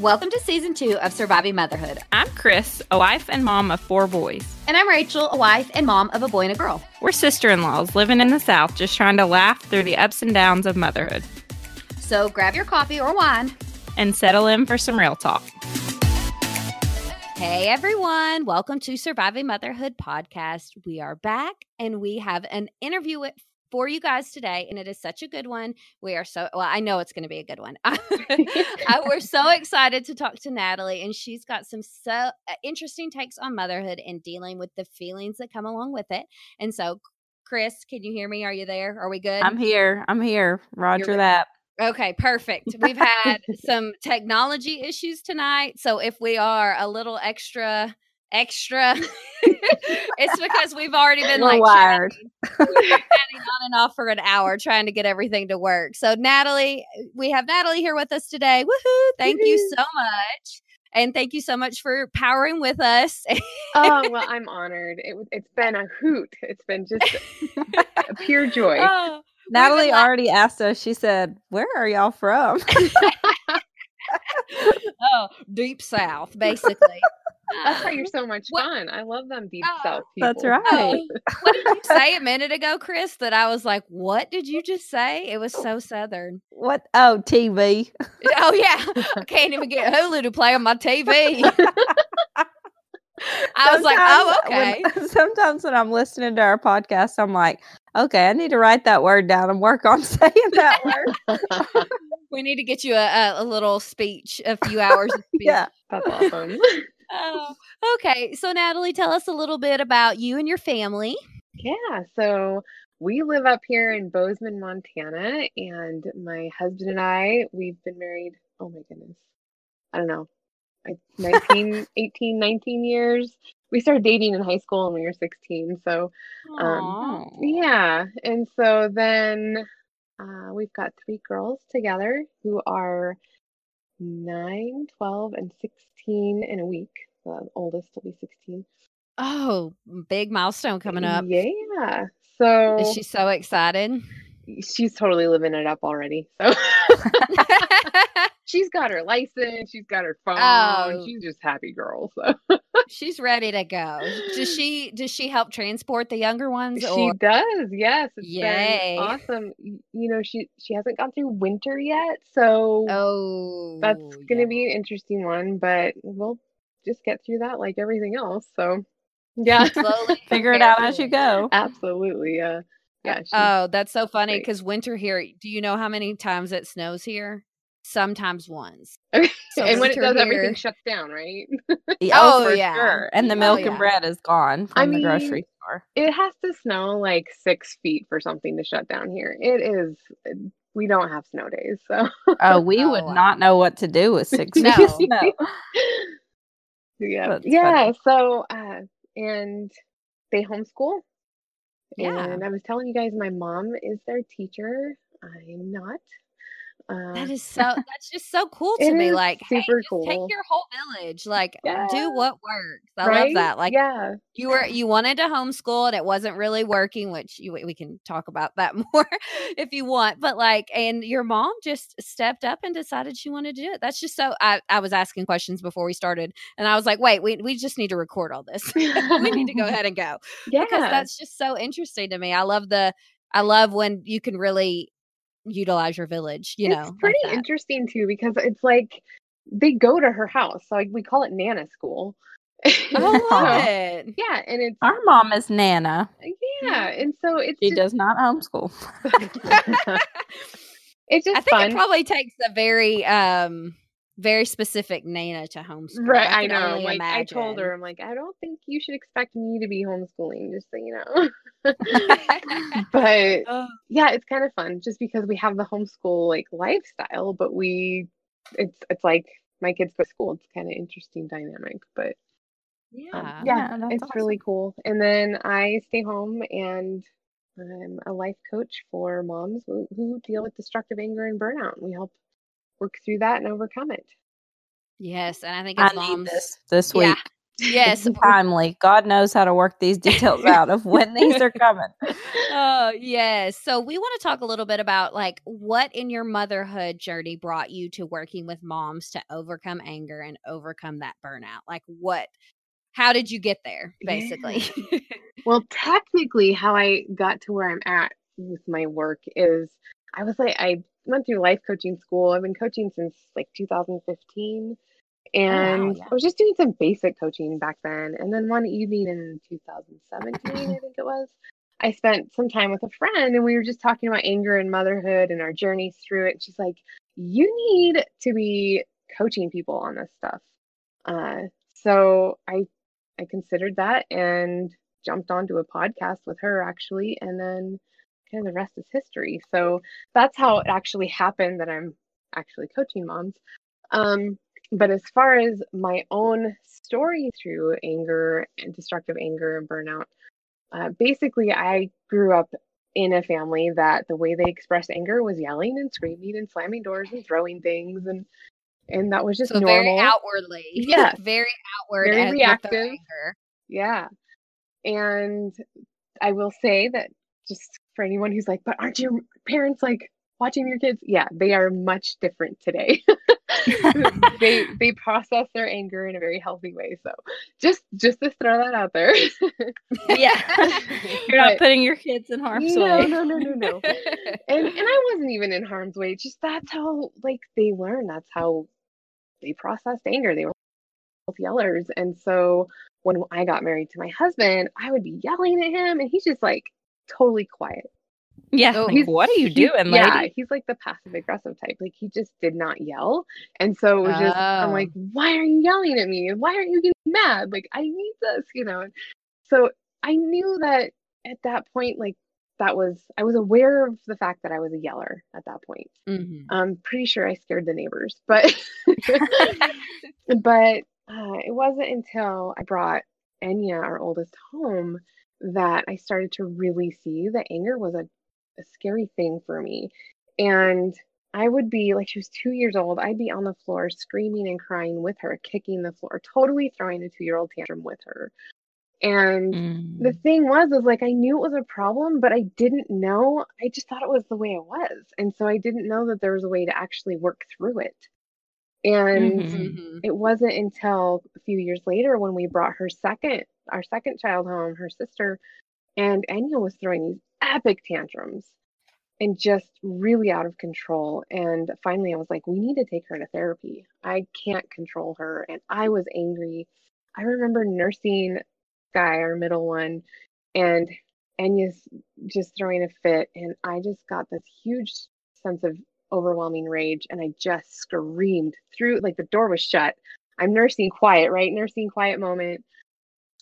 Welcome to season two of Surviving Motherhood. I'm Chris, a wife and mom of four boys. And I'm Rachel, a wife and mom of a boy and a girl. We're sister in laws living in the South, just trying to laugh through the ups and downs of motherhood So grab your coffee or wine. and settle in for some real talk. Hey everyone, welcome to Surviving Motherhood podcast. We are back and we have an interview with- for you guys today, and it is such a good one. We are so well, I know it's going to be a good one. I- we're so excited to talk to Natalie, and she's got some so uh, interesting takes on motherhood and dealing with the feelings that come along with it. And so, Chris, can you hear me? Are you there? Are we good? I'm here. I'm here. Roger You're- that. Okay, perfect. We've had some technology issues tonight. So if we are a little extra extra it's because we've already been We're like wired. chatting, we've been chatting on and off for an hour trying to get everything to work. So Natalie, we have Natalie here with us today. Woohoo! Thank you so much. And thank you so much for powering with us. oh well i'm honored It, it's been a hoot it's been just a pure joy Oh, Natalie la- already asked us, she said, Where are y'all from? oh, deep south, basically. That's uh, why you're so much What- fun i love them deep Oh, south people That's right. Oh, what did you say a minute ago, Chris? That I was like, what did you just say? It was so southern. What? Oh, TV. Oh yeah, I can't even get Hulu to play on my TV. I was like, oh Sometimes okay. when- sometimes when I'm listening to our podcast, I'm like, okay, I need to write that word down and work on saying that word. We need to get you a, a, a little speech, a few hours. Of speech. yeah. that's awesome Oh, okay. So Natalie, tell us a little bit about you and your family. yeah so we live up here in bozeman montana and my husband and i we've been married oh my goodness i don't know like 19 18 19 years we started dating in high school when we were 16 so Um, Yeah. And so then uh, we've got three girls together who are 9, 12, and 16 in a week. The oldest will be 16. Oh, big milestone coming up. Yeah. So Is she so excited? she's totally living it up already. So she's got her license, she's got her phone. Oh. She's just happy girl. So She's ready to go. Does she does she help transport the younger ones she does. Yes. It's Yay. awesome. You know, she she hasn't gone through winter yet, so Oh That's going yeah. to be an interesting one, but we'll just get through that like everything else. So, yeah, slowly Figure it out as you go. absolutely. Yeah, yeah. Oh, that's so funny because winter here. Do you know how many times it snows here? Sometimes once. so and when it does, here- everything shuts down, right? Yeah, Oh, for yeah. sure. And the Oh, milk yeah. and bread is gone from I the mean, grocery store. It has to snow like six feet for something to shut down here. It is. We don't have snow days, so Oh, we Oh, would wow. not know what to do with six No. feet of snow. yeah, That's yeah. So, uh, and they homeschool. Yeah. And I was telling you guys, my mom is their teacher. I'm not. Uh, That is so. That's just so cool to me. Like, hey, just take your whole village. Like, Yeah. do what works. I love that. Like, yeah, you were you wanted to homeschool and it wasn't really working which you, we can talk about that more if you want but like and your mom just stepped up and decided she wanted to do it that's just so i, I was asking questions before we started and i was like wait we, we just need to record all this we need to go ahead and go yeah. because that's just so interesting to me i love the i love when you can really utilize your village you know it's like pretty that. interesting too because it's like they go to her house. So like we call it Nana school. i love Aw. it yeah, and it's Our mom is Nana. yeah, and so it's She just, does not homeschool. it's just I think fun. it probably takes a very um very specific Nana to homeschool. Right, I, can know. only Like I told her, I'm like, I don't think you should expect me to be homeschooling, just so you know. but Oh. yeah, it's kind of fun just because we have the homeschool like lifestyle, but we it's it's like my kids go to school. It's kind of interesting dynamic, but yeah. um, Yeah, yeah, that's it's really cool. And then I stay home and I'm a life coach for moms who, who deal with destructive anger and burnout. We help work through that and overcome it. Yes, and I think I as need moms, this this Yeah. week. yes, It's timely. God knows how to work these details out of when these are coming. Oh, yes. So we want to talk a little bit about like what in your motherhood journey brought you to working with moms to overcome anger and overcome that burnout. Like what how did you get there basically? Well, technically, how I got to where I'm at with my work is I was like, I went through life coaching school. I've been coaching since like 2015. And yeah. I was just doing some basic coaching back then. And then one evening in 2017, I think it was, I spent some time with a friend and we were just talking about anger and motherhood and our journeys through it. She's like, You need to be coaching people on this stuff. Uh, so I I considered that and jumped onto a podcast with her actually, and then of the rest is history. So that's how it actually happened that I'm actually coaching moms. Um, but as far as my own story through anger and destructive anger and burnout, uh, basically, I grew up in a family that the way they expressed anger was yelling and screaming and slamming doors and throwing things and and that was just so normal. very outwardly. yeah very outward Very and reactive. Yeah. And I will say that just for anyone who's like, but aren't your parents like watching your kids? Yeah, they are much different today. they they process their anger in a very healthy way. So just just to throw that out there. Yeah. You're not But- putting your kids in harm's no, way. no, no, no, no. No. And and I wasn't even in harm's way. Just that's how like they learn. That's how they processed anger. They were both yellers, and so when I got married to my husband, I would be yelling at him, and he's just like totally quiet. Yeah. Like, He's- what are you doing, Yeah, lady? he's like the passive aggressive type. Like he just did not yell, and so it was just I'm Oh. like, why are you yelling at me? Why aren't you getting mad? Like I need this, you know. So I knew that at that point, like that was I was aware of the fact that I was a yeller at that point. Mhm. I'm pretty sure I scared the neighbors, but but uh, it wasn't until I brought Enya, our oldest, home that I started to really see that anger was a, a scary thing for me. And I would be like, she was two years old. I'd be on the floor screaming and crying with her, kicking the floor, totally throwing a two year old tantrum with her. And Mm. the thing was is like I knew it was a problem, but I didn't know. I just thought it was the way it was. And so I didn't know that there was a way to actually work through it. And Mhm. Mhm. it wasn't until a few years later when we brought her second our second child home, her sister, and Enya was throwing these epic tantrums and just really out of control. And finally I was like, we need to take her to therapy. I can't control her. And I was angry. I remember nursing Sky, our middle one, and Enya's just throwing a fit. And I just got this huge sense of overwhelming rage. And I just screamed through, like the door was shut. I'm nursing quiet, right? Nursing quiet moment.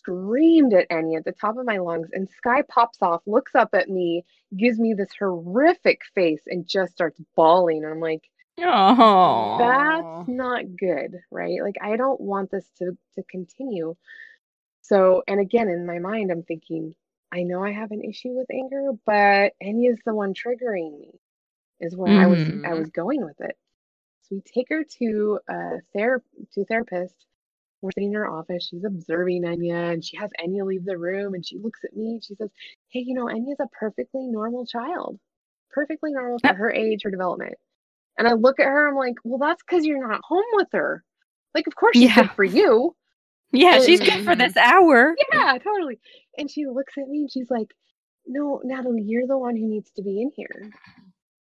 Screamed at Enya at the top of my lungs. And Sky pops off, looks up at me, gives me this horrific face, and just starts bawling. And I'm like, Oh. that's not good right like i don't want this to to continue so and again in my mind i'm thinking i know i have an issue with anger but enya's the one triggering me is where i was i Mhm. was going with it so we take her to a ther- to a therapist we're sitting in her office she's observing enya and she has enya leave the room and she looks at me and she says hey you know enya's a perfectly normal child perfectly normal for her age her development and I look at her, I'm like, well, that's because you're not home with her. Like, of course she's Yeah. good for you. Yeah, she's good for this hour. Yeah, totally. And she looks at me and she's like, no, Natalie, you're the one who needs to be in here.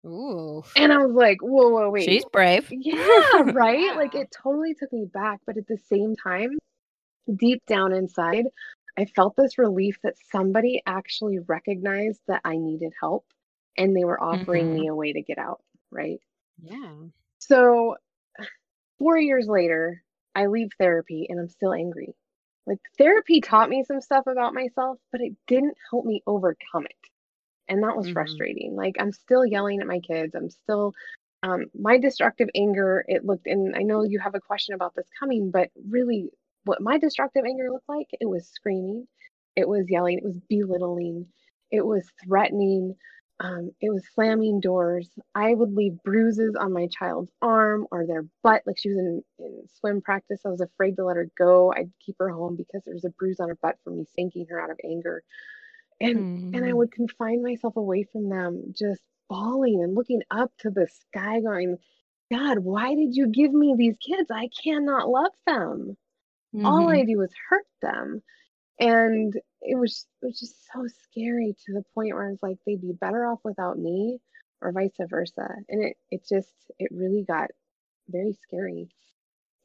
Ooh. And I was like, whoa, whoa, wait. She's brave. Yeah, right? Like, it totally took me back. But at the same time, deep down inside, I felt this relief that somebody actually recognized that I needed help and they were offering Mhm. me a way to get out, right? Yeah. So four years later, I leave therapy and I'm still angry. Like therapy taught me some stuff about myself, but it didn't help me overcome it. And that was Mhm. frustrating. Like I'm still yelling at my kids. I'm still um my destructive anger, it looked and I know you have a question about this coming, but really what my destructive anger looked like, it was screaming, it was yelling, it was belittling, it was threatening, um, it was slamming doors. I would leave bruises on my child's arm or their butt. Like she was in, in swim practice. I was afraid to let her go. I'd keep her home because there was a bruise on her butt from me spanking her out of anger. And and I Mm. would confine myself away from them, just bawling and looking up to the sky, going, God, why did you give me these kids? I cannot love them. All I Mhm. do is hurt them. And it was it was just so scary to the point where I was like, they'd be better off without me or vice versa. And it it just it really got very scary.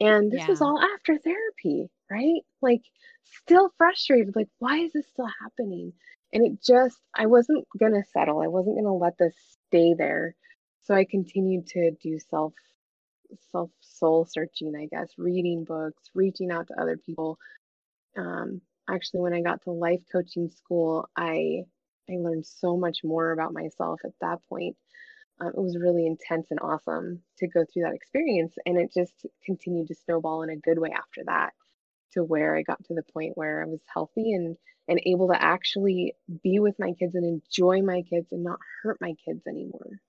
And this was all after therapy, right? Like still frustrated, like why is this still happening? And it just I wasn't gonna settle. I wasn't gonna let this stay there. So I continued to do self self soul searching, I guess, reading books, reaching out to other people. Um, actually, when I got to life coaching school, I I learned so much more about myself at that point. Um, it was really intense and awesome to go through that experience, and it just continued to snowball in a good way after that, to where I got to the point where I was healthy and and able to actually be with my kids and enjoy my kids and not hurt my kids anymore.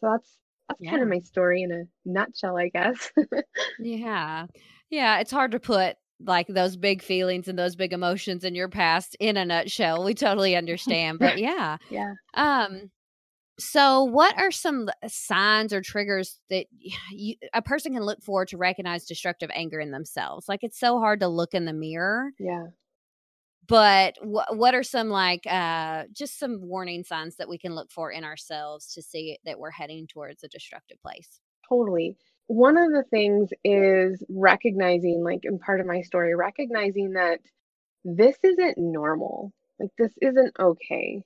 So that's that's kind of my story in a nutshell, I guess. Yeah. Yeah. It's hard to put like those big feelings and those big emotions in your past in a nutshell. We totally understand. But yeah. yeah. Um, so what are some signs or triggers that you, a person can look for to recognize destructive anger in themselves? Like it's so hard to look in the mirror, Yeah. But wh- what are some like uh just some warning signs that we can look for in ourselves to see that we're heading towards a destructive place? Totally. One of the things is recognizing, like in part of my story, recognizing that this isn't normal. Like this isn't okay.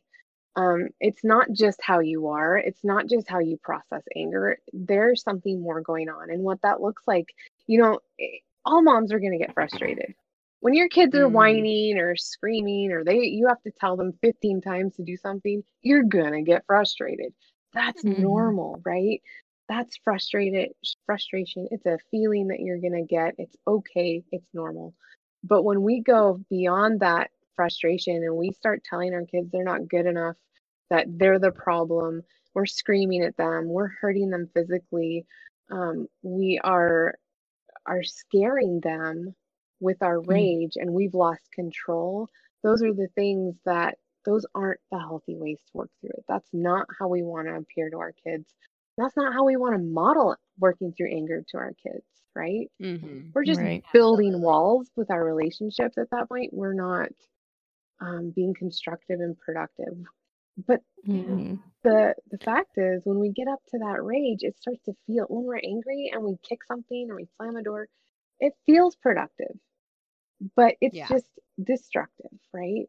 Um, it's not just how you are, it's not just how you process anger. There's something more going on. And what that looks like, you know, eh, all moms are going to get frustrated. When your kids are Mhm. whining or screaming or they you have to tell them 15 times to do something, you're going to get frustrated. That's Mhm. normal, right? That's frustrated frustration. It's a feeling that you're going to get. It's okay. It's normal. But when we go beyond that frustration and we start telling our kids they're not good enough, that they're the problem, we're screaming at them, we're hurting them physically, um, we are are scaring them with our rage and we've lost control. Those are the things that those aren't the healthy ways to work through it. That's not how we want to appear to our kids. That's not how we want to model working through anger to our kids, right? Mm-hmm. We're just Right. building walls with our relationships at that point. We're not um, being constructive and productive. But Mhm. the the fact is, when we get up to that rage, it starts to feel when we're angry and we kick something or we slam a door, it feels productive, but it's Yeah. just destructive, right?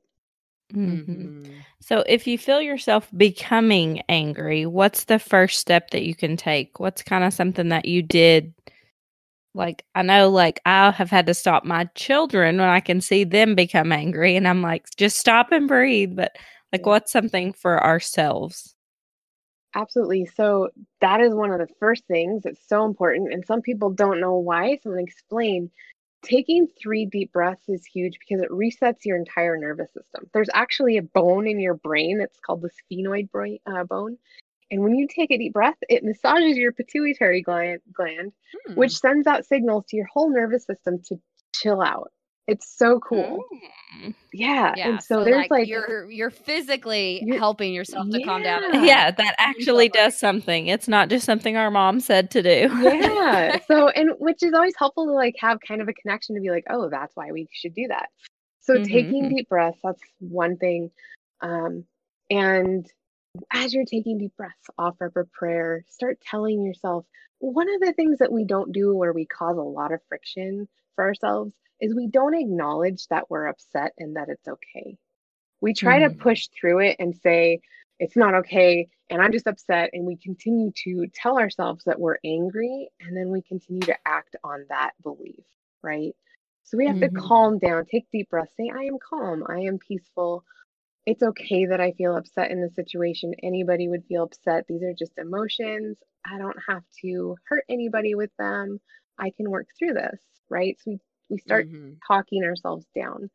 Mhm. Mm-hmm. So, if you feel yourself becoming angry, what's the first step that you can take? What's kind of something that you did? Like, I know, like, I have had to stop my children when I can see them become angry, and I'm like, just stop and breathe. But, like, what's something for ourselves? Absolutely. So that is one of the first things that's so important, and some people don't know why. So I'm gonna explain. Taking three deep breaths is huge because it resets your entire nervous system. There's actually a bone in your brain that's called the sphenoid brain, uh, bone. And when you take a deep breath, it massages your pituitary gland, gland, Hmm. which sends out signals to your whole nervous system to chill out. It's so cool. Mm. Yeah. Yeah. And so, so there's like, like, you're you're physically You're- helping yourself to calm down. Yeah. Yeah, that actually Exactly. does something. It's not just something our mom said to do. yeah. So, and which is always helpful to like have kind of a connection to be like, oh, that's why we should do that. So, Mhm. taking deep breaths, that's one thing. Um, and as you're taking deep breaths, offer up a prayer, start telling yourself one of the things that we don't do where we cause a lot of friction for ourselves is we don't acknowledge that we're upset and that it's okay. We try to Mhm. push through it and say, it's not okay and i'm just upset and we continue to tell ourselves that we're angry and then we continue to act on that belief right? So we have mm-hmm. to calm down take deep breaths say i am calm i am peaceful. It's okay that i feel upset in the situation. Anybody would feel upset. These are just emotions. I don't have to hurt anybody with them. I can work through this right? So we, we start mm-hmm. talking ourselves down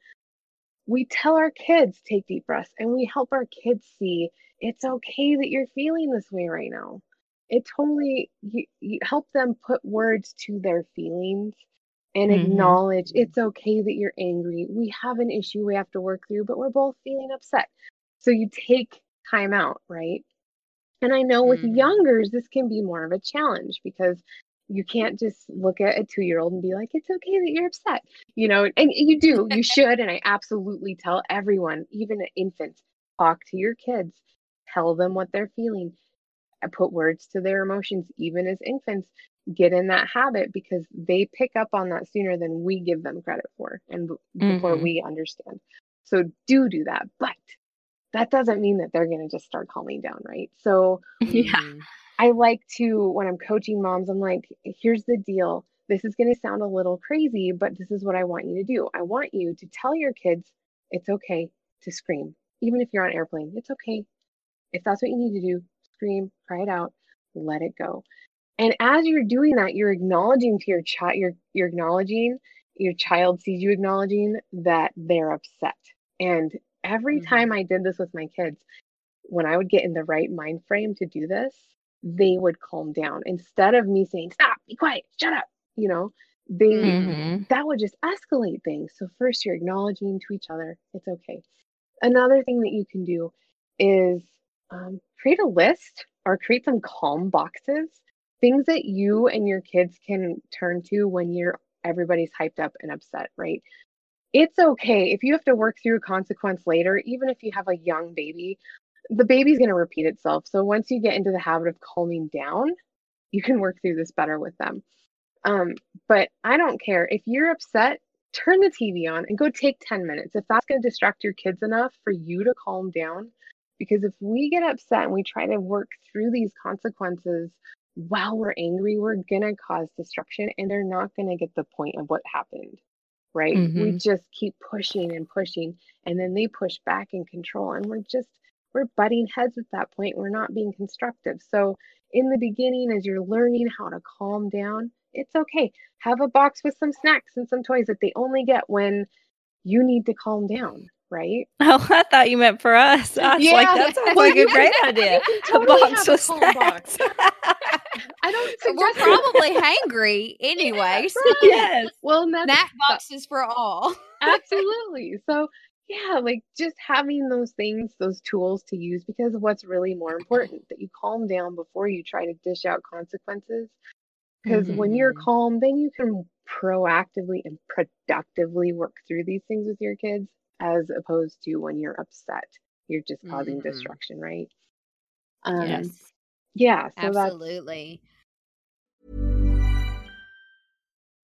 we tell our kids take deep breaths and we help our kids see it's okay that you're feeling this way right now it totally you, you help them put words to their feelings and mm-hmm. acknowledge it's okay that you're angry we have an issue we have to work through but we're both feeling upset so you take time out right and i know with mm-hmm. youngers this can be more of a challenge because you can't just look at a two year old and be like, it's okay that you're upset, you know, and you do, you should. And I absolutely tell everyone, even infants, talk to your kids, tell them what they're feeling, put words to their emotions, even as infants. Get in that habit because they pick up on that sooner than we give them credit for and before mm-hmm. we understand. So do do that. But that doesn't mean that they're going to just start calming down, right? So, yeah. I like to, when I'm coaching moms, I'm like, here's the deal. This is going to sound a little crazy, but this is what I want you to do. I want you to tell your kids it's okay to scream. Even if you're on airplane, it's okay. If that's what you need to do, scream, cry it out, let it go. And as you're doing that, you're acknowledging to your child, you're, you're acknowledging, your child sees you acknowledging that they're upset. And every mm-hmm. time I did this with my kids, when I would get in the right mind frame to do this, they would calm down. Instead of me saying stop be quiet shut up you know they mm-hmm. that would just escalate things. So first you're acknowledging to each other it's okay. Another thing that you can do is um, create a list or create some calm boxes things that you and your kids can turn to when you're everybody's hyped up and upset right? It's okay if you have to work through a consequence later even if you have a young baby the baby's going to repeat itself. So once you get into the habit of calming down, you can work through this better with them. Um, but I don't care if you're upset, turn the TV on and go take 10 minutes. If that's going to distract your kids enough for you to calm down, because if we get upset and we try to work through these consequences while we're angry, we're going to cause destruction and they're not going to get the point of what happened. Right? Mm-hmm. We just keep pushing and pushing, and then they push back and control, and we're just we're butting heads at that point. We're not being constructive. So, in the beginning, as you're learning how to calm down, it's okay. Have a box with some snacks and some toys that they only get when you need to calm down, right? Oh, I thought you meant for us. I was yeah. like, that sounds like a great idea. Totally a box with snacks. I don't suggest. We're probably hangry anyway. Yeah, right. Yes. Well, snack boxes for all. Absolutely. So yeah, like just having those things, those tools to use, because of what's really more important that you calm down before you try to dish out consequences. Because mm-hmm. when you're mm-hmm. calm, then you can proactively and productively work through these things with your kids, as opposed to when you're upset, you're just causing mm-hmm. destruction, right? Um, yes. Yeah. So Absolutely.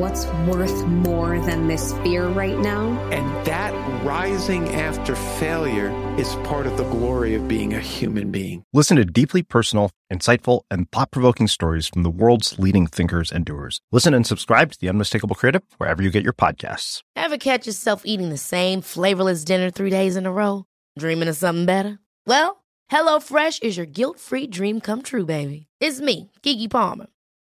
What's worth more than this fear right now? And that rising after failure is part of the glory of being a human being. Listen to deeply personal, insightful, and thought provoking stories from the world's leading thinkers and doers. Listen and subscribe to The Unmistakable Creative wherever you get your podcasts. Ever catch yourself eating the same flavorless dinner three days in a row? Dreaming of something better? Well, HelloFresh is your guilt free dream come true, baby. It's me, Keke Palmer.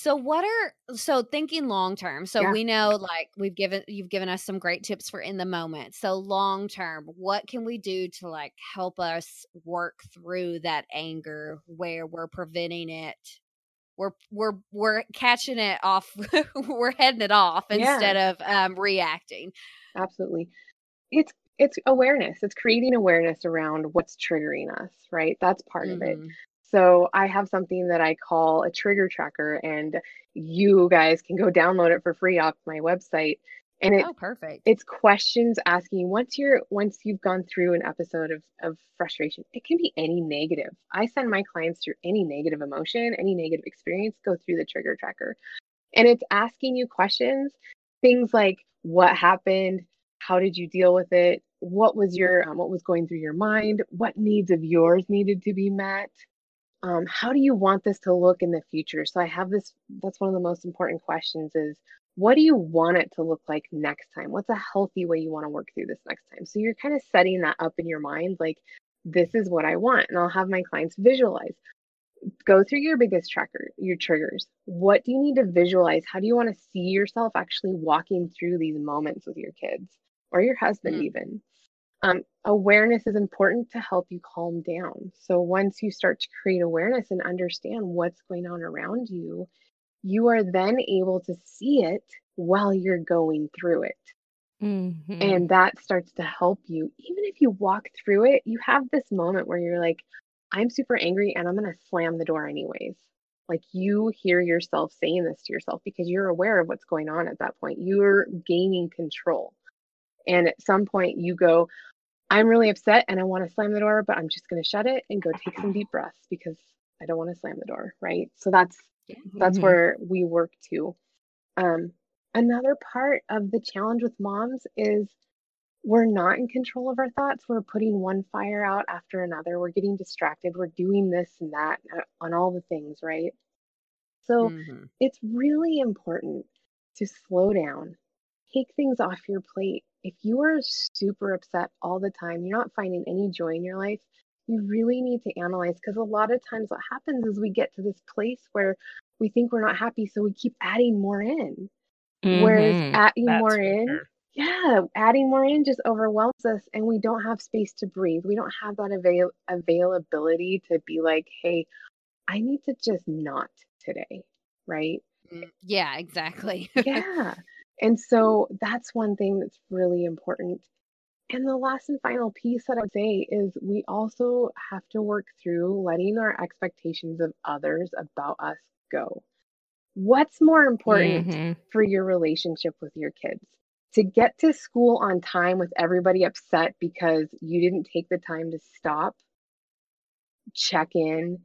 So what are so thinking long term? So yeah. we know like we've given you've given us some great tips for in the moment. So long term, what can we do to like help us work through that anger where we're preventing it we're we're we're catching it off we're heading it off Yeah. instead of um reacting Absolutely. It's it's awareness. It's creating awareness around what's triggering us, right? That's part of it. So I have something that I call a trigger tracker, and you guys can go download it for free off my website. And it, oh perfect it's questions asking once you're once you've gone through an episode of, of frustration, it can be any negative. I send my clients through any negative emotion, any negative experience, go through the trigger tracker. And it's asking you questions, things like what happened, how did you deal with it, what was your um, what was going through your mind, what needs of yours needed to be met um, how do you want this to look in the future? So i have this that's one of the most important questions is what do you want it to look like next time? What's a healthy way you want to work through this next time? So you're kind of setting that up in your mind like this is what i want and i'll have my clients visualize. Go through your biggest tracker your triggers. What do you need to visualize? How do you want to see yourself actually walking through these moments with your kids or your husband Mm. even um, awareness is important to help you calm down. So once you start to create awareness and understand what's going on around you, you are then able to see it while you're going through it. Mhm. And that starts to help you. Even if you walk through it, you have this moment where you're like, I'm super angry and I'm going to slam the door anyways. Like you hear yourself saying this to yourself because you're aware of what's going on at that point. You're gaining control. And at some point, you go, I'm really upset and I want to slam the door, but I'm just going to shut it and go take some deep breaths because I don't want to slam the door, right? So that's that's Mhm. where we work to. Um, another part of the challenge with moms is we're not in control of our thoughts. We're putting one fire out after another. We're getting distracted. We're doing this and that uh, on all the things, right? So Mhm. it's really important to slow down, take things off your plate. If you are super upset all the time, you're not finding any joy in your life, you really need to analyze because a lot of times what happens is we get to this place where we think we're not happy, so we keep adding more in. Whereas Mhm. adding That's more for in, sure. yeah, adding more in just overwhelms us and we don't have space to breathe. We don't have that avail- availability to be like, hey, I need to just not today, right? Mm, yeah exactly yeah. And so that's one thing that's really important. And the last and final piece that I would say is we also have to work through letting our expectations of others about us go. What's more important Mhm. for your relationship with your kids? To get to school on time with everybody upset because you didn't take the time to stop, check in,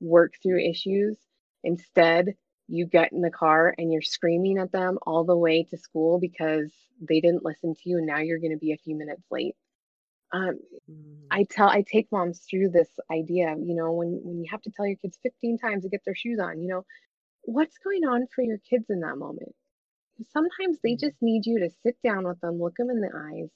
work through issues. Instead, you get in the car and you're screaming at them all the way to school because they didn't listen to you and now you're going to be a few minutes late. Um, I tell I take moms through this idea, you know, when when you have to tell your kids 15 times to get their shoes on, you know, what's going on for your kids in that moment? Sometimes they just need you to sit down with them, look them in the eyes,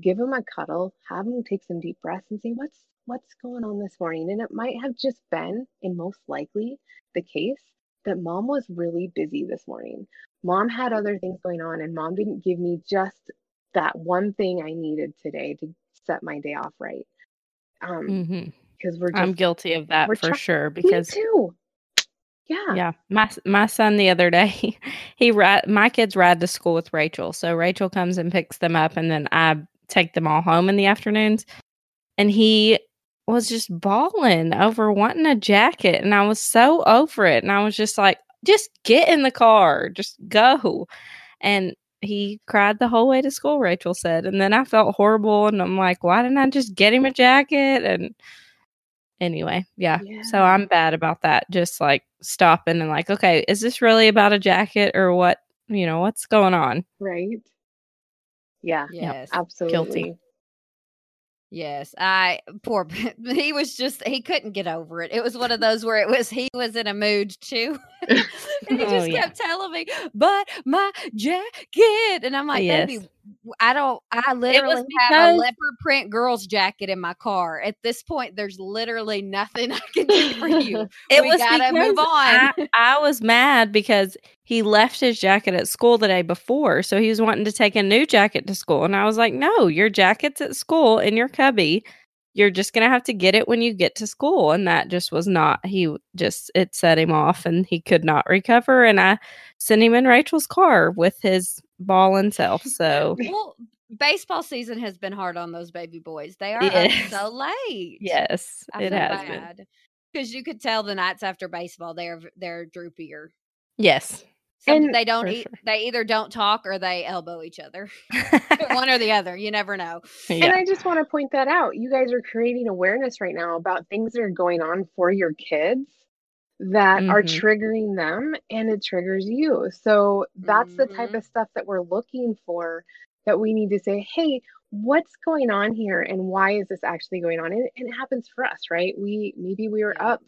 give them a cuddle, have them take some deep breaths and say, what's what's going on this morning? And it might have just been, and most likely the case, that mom was really busy this morning. Mom had other things going on, and mom didn't give me just that one thing I needed today to set my day off right. Um, because we're just I'm guilty of that for try- sure me because too. Yeah. Yeah, my my son the other day, he ride my kids ride to school with Rachel. So Rachel comes and picks them up, and then I take them all home in the afternoons. And he was just bawling over wanting a jacket, and I was so over it. And I was just like, "Just get in the car, just go." And he cried the whole way to school. Rachel said, and then I felt horrible, and I'm like, "Why didn't I just get him a jacket?" And anyway, yeah. So I'm bad about that. Just like stopping and like, okay, is this really about a jacket or what? You know, what's going on? Right. Yeah. yes Absolutely. Yes, I poor he was just he couldn't get over it. It was one of those where it was he was in a mood too. and he Oh, just yeah. kept telling me, "But my jacket." And I'm like, Yes. "Baby, I don't I literally have a leopard print girl's jacket in my car. At this point there's literally nothing I can do for you. It we was gotta move because on." I, I was mad because he left his jacket at school the day before. So he was wanting to take a new jacket to school. And I was like, no, your jacket's at school in your cubby. You're just going to have to get it when you get to school. And that just was not, he just, it set him off and he could not recover. And I sent him in Rachel's car with his ball and self. So, well, baseball season has been hard on those baby boys. They are yes. so late. Yes, I it has bad. been. Because you could tell the nights after baseball, they're they're droopier. Yes, and they don't eat. Sure. They either don't talk or they elbow each other. One or the other. You never know. Yeah. And I just want to point that out. You guys are creating awareness right now about things that are going on for your kids that mm-hmm. are triggering them and it triggers you. So that's mm-hmm. the type mm-hmm. of stuff that we're looking for that we need to say, hey, what's going on here and why is this actually going on? And, and it happens for us, right? We maybe we were up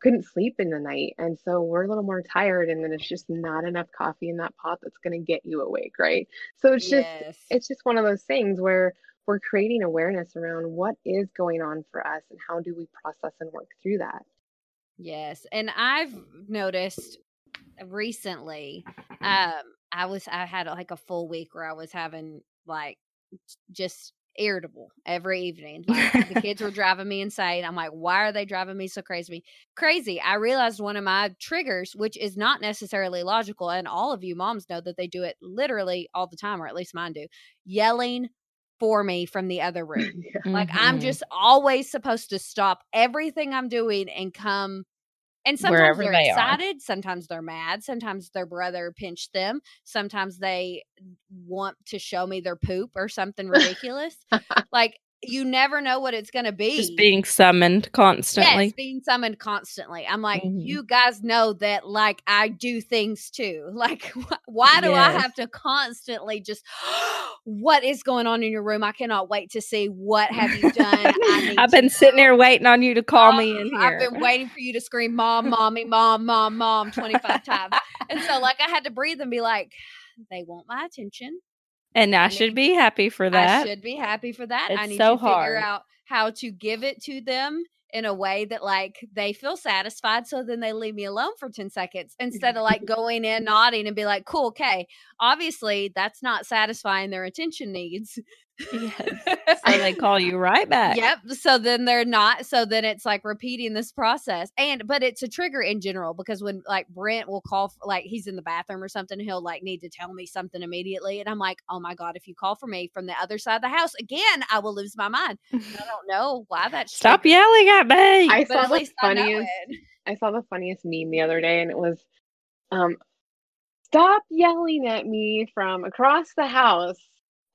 couldn't sleep in the night and so we're a little more tired and then it's just not enough coffee in that pot that's going to get you awake right? So it's just it's just one of those things where we're creating awareness around what is going on for us and how do we process and work through that. Yes and i've noticed recently um i was i had like a full week where i was having like just irritable every evening. Like, the kids were driving me insane. I'm like, why are they driving me so crazy? Crazy. I realized one of my triggers, which is not necessarily logical, and all of you moms know that they do it literally all the time, or at least mine do, yelling for me from the other room. yeah. Like mm-hmm. I'm just always supposed to stop everything I'm doing and come and sometimes they're they excited, are. sometimes they're mad, sometimes their brother pinched them, sometimes they mm, want to show me their poop or something ridiculous. like you never know what it's going to be. Just being summoned constantly. Yes, being summoned constantly. I'm like, mm-hmm. you guys know that, like, I do things too. Like, wh- why do yes. I have to constantly just, what is going on in your room? I cannot wait to see what have you done. I've been sitting here waiting on you to call me in here. I've been waiting for you to scream, mom, mommy, mom, mom, mom, 25 times. And so, like, I had to breathe and be like, they want my attention. And I, should be happy for that. I should be happy for that. It's I need so to figure out how to give it to them in a way that like they feel satisfied so then they leave me alone for 10 seconds instead of like going in nodding and be like cool okay obviously that's not satisfying their attention needs yes. So they call you right back. Yep. So then they're not. So then it's like repeating this process. And, but it's a trigger in general because when like Brent will call, for, like he's in the bathroom or something, he'll like need to tell me something immediately. And I'm like, oh my God, if you call for me from the other side of the house again, I will lose my mind. I don't know why that. Stop yelling at me. I saw the funniest. I, I saw the funniest meme the other day and it was, um, stop yelling at me from across the house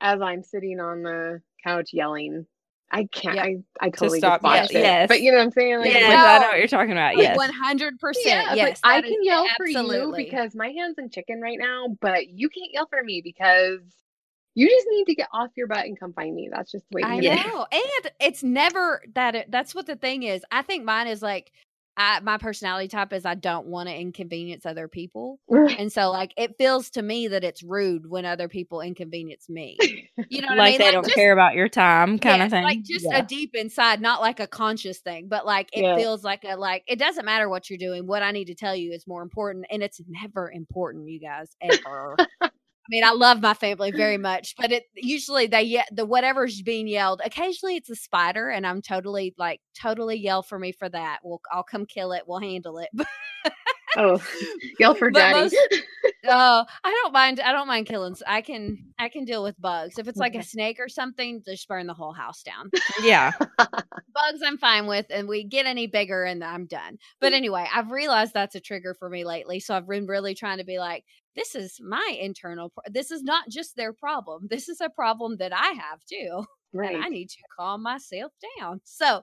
as I'm sitting on the couch yelling. I can't. Yep. I, I totally to stop, yes, it. Yes. But you know what I'm saying? Like, yes. I know what you're talking about. Yes. 100%. Yeah, yes. I can yell absolutely. for you because my hand's in chicken right now, but you can't yell for me because you just need to get off your butt and come find me. That's just the way I know. And it's never that it, that's what the thing is. I think mine is like I my personality type is I don't want to inconvenience other people. and so like it feels to me that it's rude when other people inconvenience me. You know like I mean? they like don't just, care about your time kind of thing. Like just yeah. a deep inside, not like a conscious thing, but like it yeah. feels like a like it doesn't matter what you're doing. What I need to tell you is more important. And it's never important, you guys, ever. I mean, I love my family very much, but it usually they ye- the whatever's being yelled. Occasionally, it's a spider, and I'm totally like totally yell for me for that. We'll I'll come kill it. We'll handle it. oh, yell for daddy. Most, uh, I don't mind. I don't mind killing. I can. I can deal with bugs. If it's like a snake or something, just burn the whole house down. Yeah, bugs I'm fine with, and we get any bigger, and I'm done. But mm. anyway, I've realized that's a trigger for me lately. So I've been really trying to be like, this is my internal. Pro- this is not just their problem. This is a problem that I have too. Right. And I need to calm myself down. So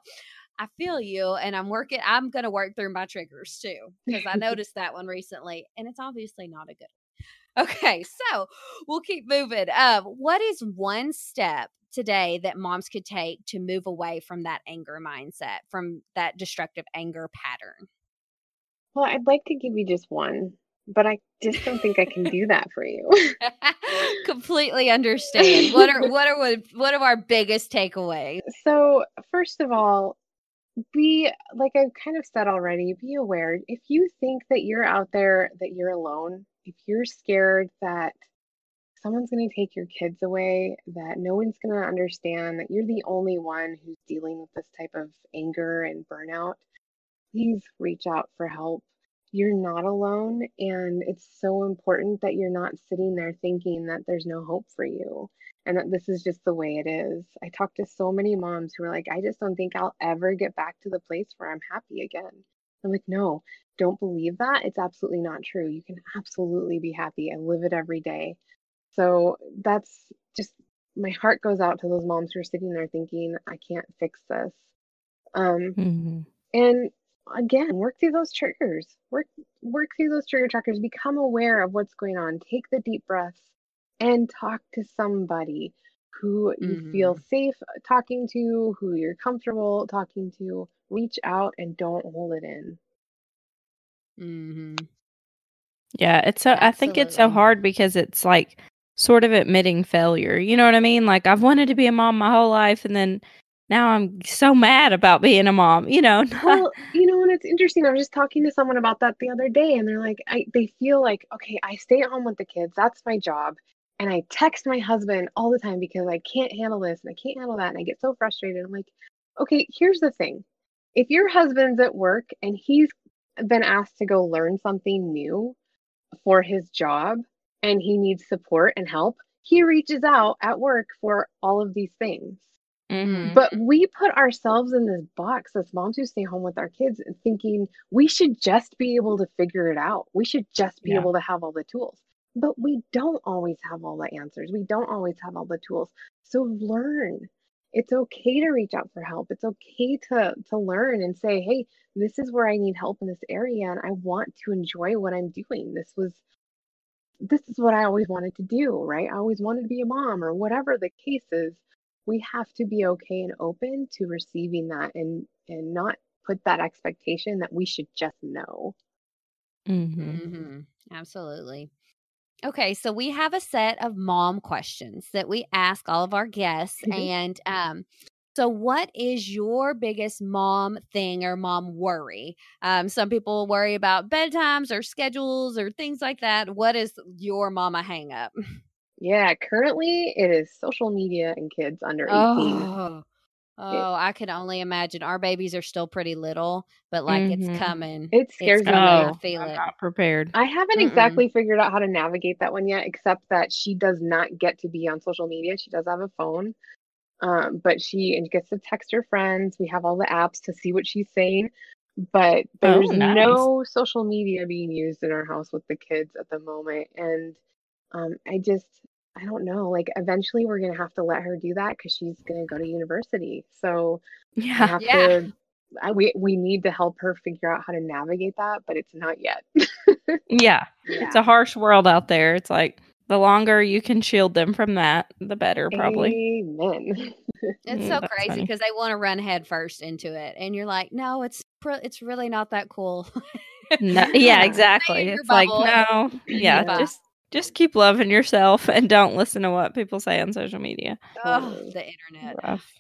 I feel you and I'm working I'm going to work through my triggers too because I noticed that one recently and it's obviously not a good one. Okay, so we'll keep moving. Um, what is one step today that moms could take to move away from that anger mindset, from that destructive anger pattern? Well, I'd like to give you just one, but I just don't think I can do that for you. Completely understand. What are what are what are our biggest takeaways? So, first of all, be like I've kind of said already, be aware. If you think that you're out there, that you're alone, if you're scared that someone's going to take your kids away, that no one's going to understand, that you're the only one who's dealing with this type of anger and burnout, please reach out for help. You're not alone. And it's so important that you're not sitting there thinking that there's no hope for you and that this is just the way it is. I talk to so many moms who are like, I just don't think I'll ever get back to the place where I'm happy again. I'm like, no, don't believe that. It's absolutely not true. You can absolutely be happy. I live it every day. So that's just my heart goes out to those moms who are sitting there thinking, I can't fix this. Um, mm-hmm. And again, work through those triggers. Work work through those trigger trackers. Become aware of what's going on. Take the deep breaths and talk to somebody who you mm-hmm. feel safe talking to, who you're comfortable talking to. Reach out and don't hold it in. Mm-hmm. Yeah, it's so. I think it's so hard because it's like sort of admitting failure. You know what I mean? Like I've wanted to be a mom my whole life, and then now I'm so mad about being a mom. You know. well, you know, and it's interesting. I was just talking to someone about that the other day, and they're like, I they feel like, okay, I stay at home with the kids. That's my job. And I text my husband all the time because I can't handle this and I can't handle that. And I get so frustrated. I'm like, okay, here's the thing. If your husband's at work and he's been asked to go learn something new for his job and he needs support and help, he reaches out at work for all of these things. Mm-hmm. But we put ourselves in this box as moms who stay home with our kids thinking we should just be able to figure it out. We should just be yeah. able to have all the tools. But we don't always have all the answers. We don't always have all the tools. So learn. It's okay to reach out for help. It's okay to to learn and say, "Hey, this is where I need help in this area and I want to enjoy what I'm doing." This was this is what I always wanted to do, right? I always wanted to be a mom or whatever the case is. We have to be okay and open to receiving that and and not put that expectation that we should just know. Mm-hmm. Mm-hmm. Absolutely. Okay, so we have a set of mom questions that we ask all of our guests. Mhm. And um, so, what is your biggest mom thing or mom worry? Um, some people worry about bedtimes or schedules or things like that. What is your mama hang up? Yeah, currently it is social media and kids under 18. Oh, oh, I can only imagine. Our babies are still pretty little, but like Mhm. it's coming. It It's scares me. coming. I Oh, feel I'm it. not prepared. I haven't Mm-mm. exactly figured out how to navigate that one yet, except that she does not get to be on social media. She does have a phone, um, but she gets to text her friends. We have all the apps to see what she's saying, but Oh, there's nice. no social media being used in our house with the kids at the moment. And um, I just, I don't know. Like, eventually, we're gonna have to let her do that because she's gonna go to university. So I Yeah. have Yeah. to. I, we we need to help her figure out how to navigate that, but it's not yet. Yeah. It's a harsh world out there. It's like the longer you can shield them from that, the better, probably. Amen. It's Mm, so crazy because they want to run headfirst into it, and you're like, no, it's pr- it's really not that cool. No, yeah, Yeah. exactly. in your It's like, no, yeah, Yeah. just just keep loving yourself and don't listen to what people say on social media. oh, the internet. Rough.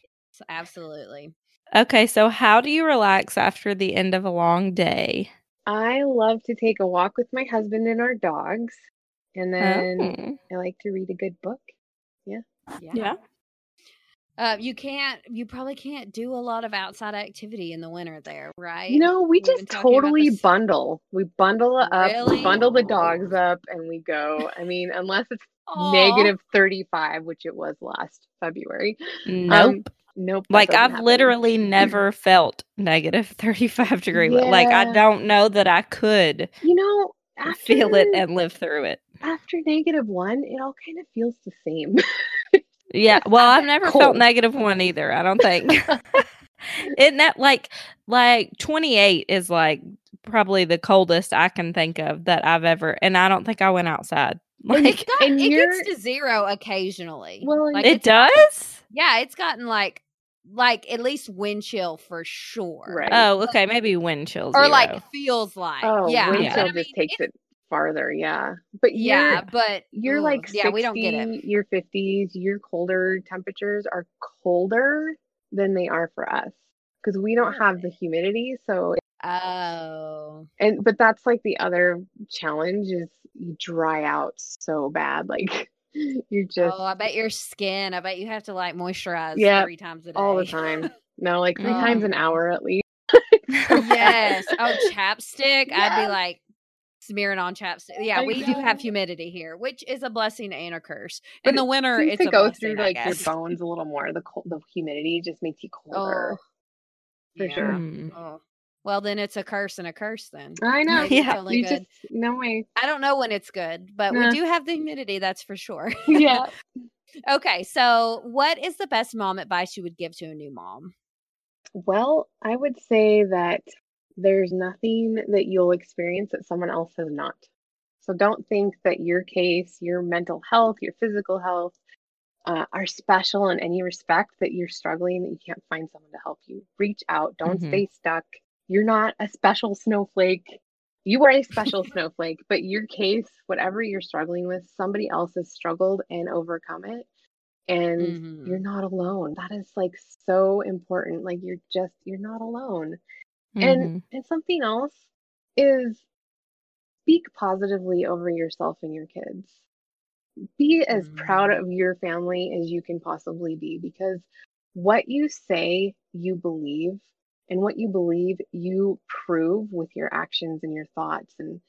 Absolutely. Okay, so how do you relax after the end of a long day? I love to take a walk with my husband and our dogs, and then Oh, I like to read a good book. Yeah. Yeah. yeah. Uh, you can't. You probably can't do a lot of outside activity in the winter there, right? You know, we We've just totally this- bundle. We bundle it up, we Really? bundle the dogs up, and we go. I mean, unless it's negative 35, which it was last February. Nope. Um, nope. like I've happen. literally never felt negative 35 degree weather. Like I don't know that I could You know, after, feel it and live through it. after negative one, it all kind of feels the same. Yeah. Well, I've never felt negative one either. I don't think. Isn't that like like 28 is like probably the coldest I can think of that I've ever and I don't think I went outside. Like It's got- And it gets to zero occasionally. Well, like it it's gotten- does? yeah, it's gotten like like at least wind chill for sure. Right. Oh, okay, maybe wind chills. Or like feels like. oh, yeah. wind but chill I just mean, takes it farther. Yeah. But Yeah, but you're like 60, yeah, we don't get it. your 50s, your colder temperatures are colder than they are for us because we don't have the humidity. So, Oh. and but that's like the other challenge is you dry out so bad. Like You're just Oh, I bet your skin. I bet you have to like moisturize yeah, three times a day. all the time. No, like three times an hour at least. yes. Oh, chapstick. I'd be like smearing on chapstick. Yeah, we do have humidity here, which is a blessing and a curse. But In the winter, seems it's to a go blessing, through like your bones a little more. The cold, the humidity just makes you colder. Oh, for yeah. sure. Mm. Oh. Well, then it's a curse and a curse. Then I know. Maybe Yeah. only You good. just no way. I don't know when it's good, but Nah. we do have the humidity. That's for sure. Yeah. okay, so what is the best mom advice you would give to a new mom? Well, I would say that there's nothing that you'll experience that someone else has not. So don't think that your case, your mental health, your physical health uh, are special in any respect that you're struggling, that you can't find someone to help you. Reach out. Don't Mhm. stay stuck. You're not a special snowflake. You are a special snowflake, but your case, whatever you're struggling with, somebody else has struggled and overcome it. And Mhm. you're not alone. That is like so important. Like you're just, you're not alone. And Mhm. and something else is speak positively over yourself and your kids. Be as proud Mm. of your family as you can possibly be because what you say, you believe, and what you believe, you prove with your actions and your thoughts. And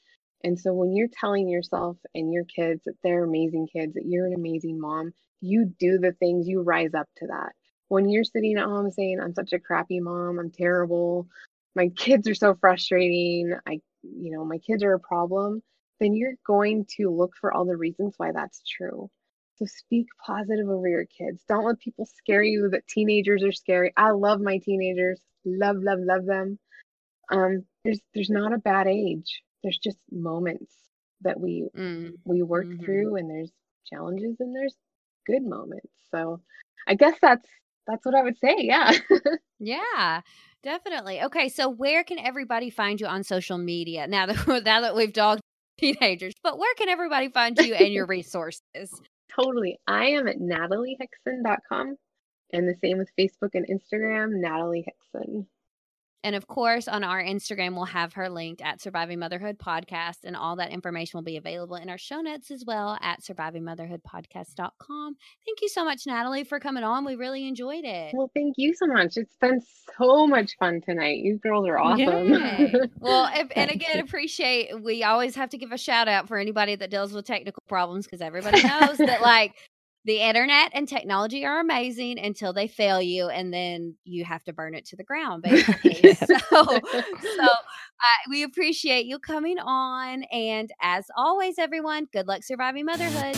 and so when you're telling yourself and your kids that they're amazing kids, that you're an amazing mom, you do the things, you rise up to that. When you're sitting at home saying, I'm such a crappy mom, I'm terrible, my kids are so frustrating, I you know, my kids are a problem, then you're going to look for all the reasons why that's true. So speak positive over your kids. Don't let people scare you that teenagers are scary. I love my teenagers. Love, love, love them. Um, there's there's not a bad age. There's just moments that we Mm. we work Mhm. through and there's challenges and there's good moments. So I guess that's that's what I would say. Yeah. Yeah, definitely. Okay, so where can everybody find you on social media now that now that we've dogged teenagers? But where can everybody find you and your resources? Totally. I am at nataliehickson.com and the same with Facebook and Instagram, Natalie Hickson. And of course, on our Instagram, we'll have her linked at Surviving Motherhood Podcast, and all that information will be available in our show notes as well at survivingmotherhoodpodcast.com. Thank you so much, Natalie, for coming on. We really enjoyed it. Well, thank you so much. It's been so much fun tonight. You girls are awesome. Yay. well, if, and again, appreciate we always have to give a shout out for anybody that deals with technical problems because everybody knows that like the internet and technology are amazing until they fail you and then you have to burn it to the ground basically. So so uh, we appreciate you coming on and as always everyone good luck surviving motherhood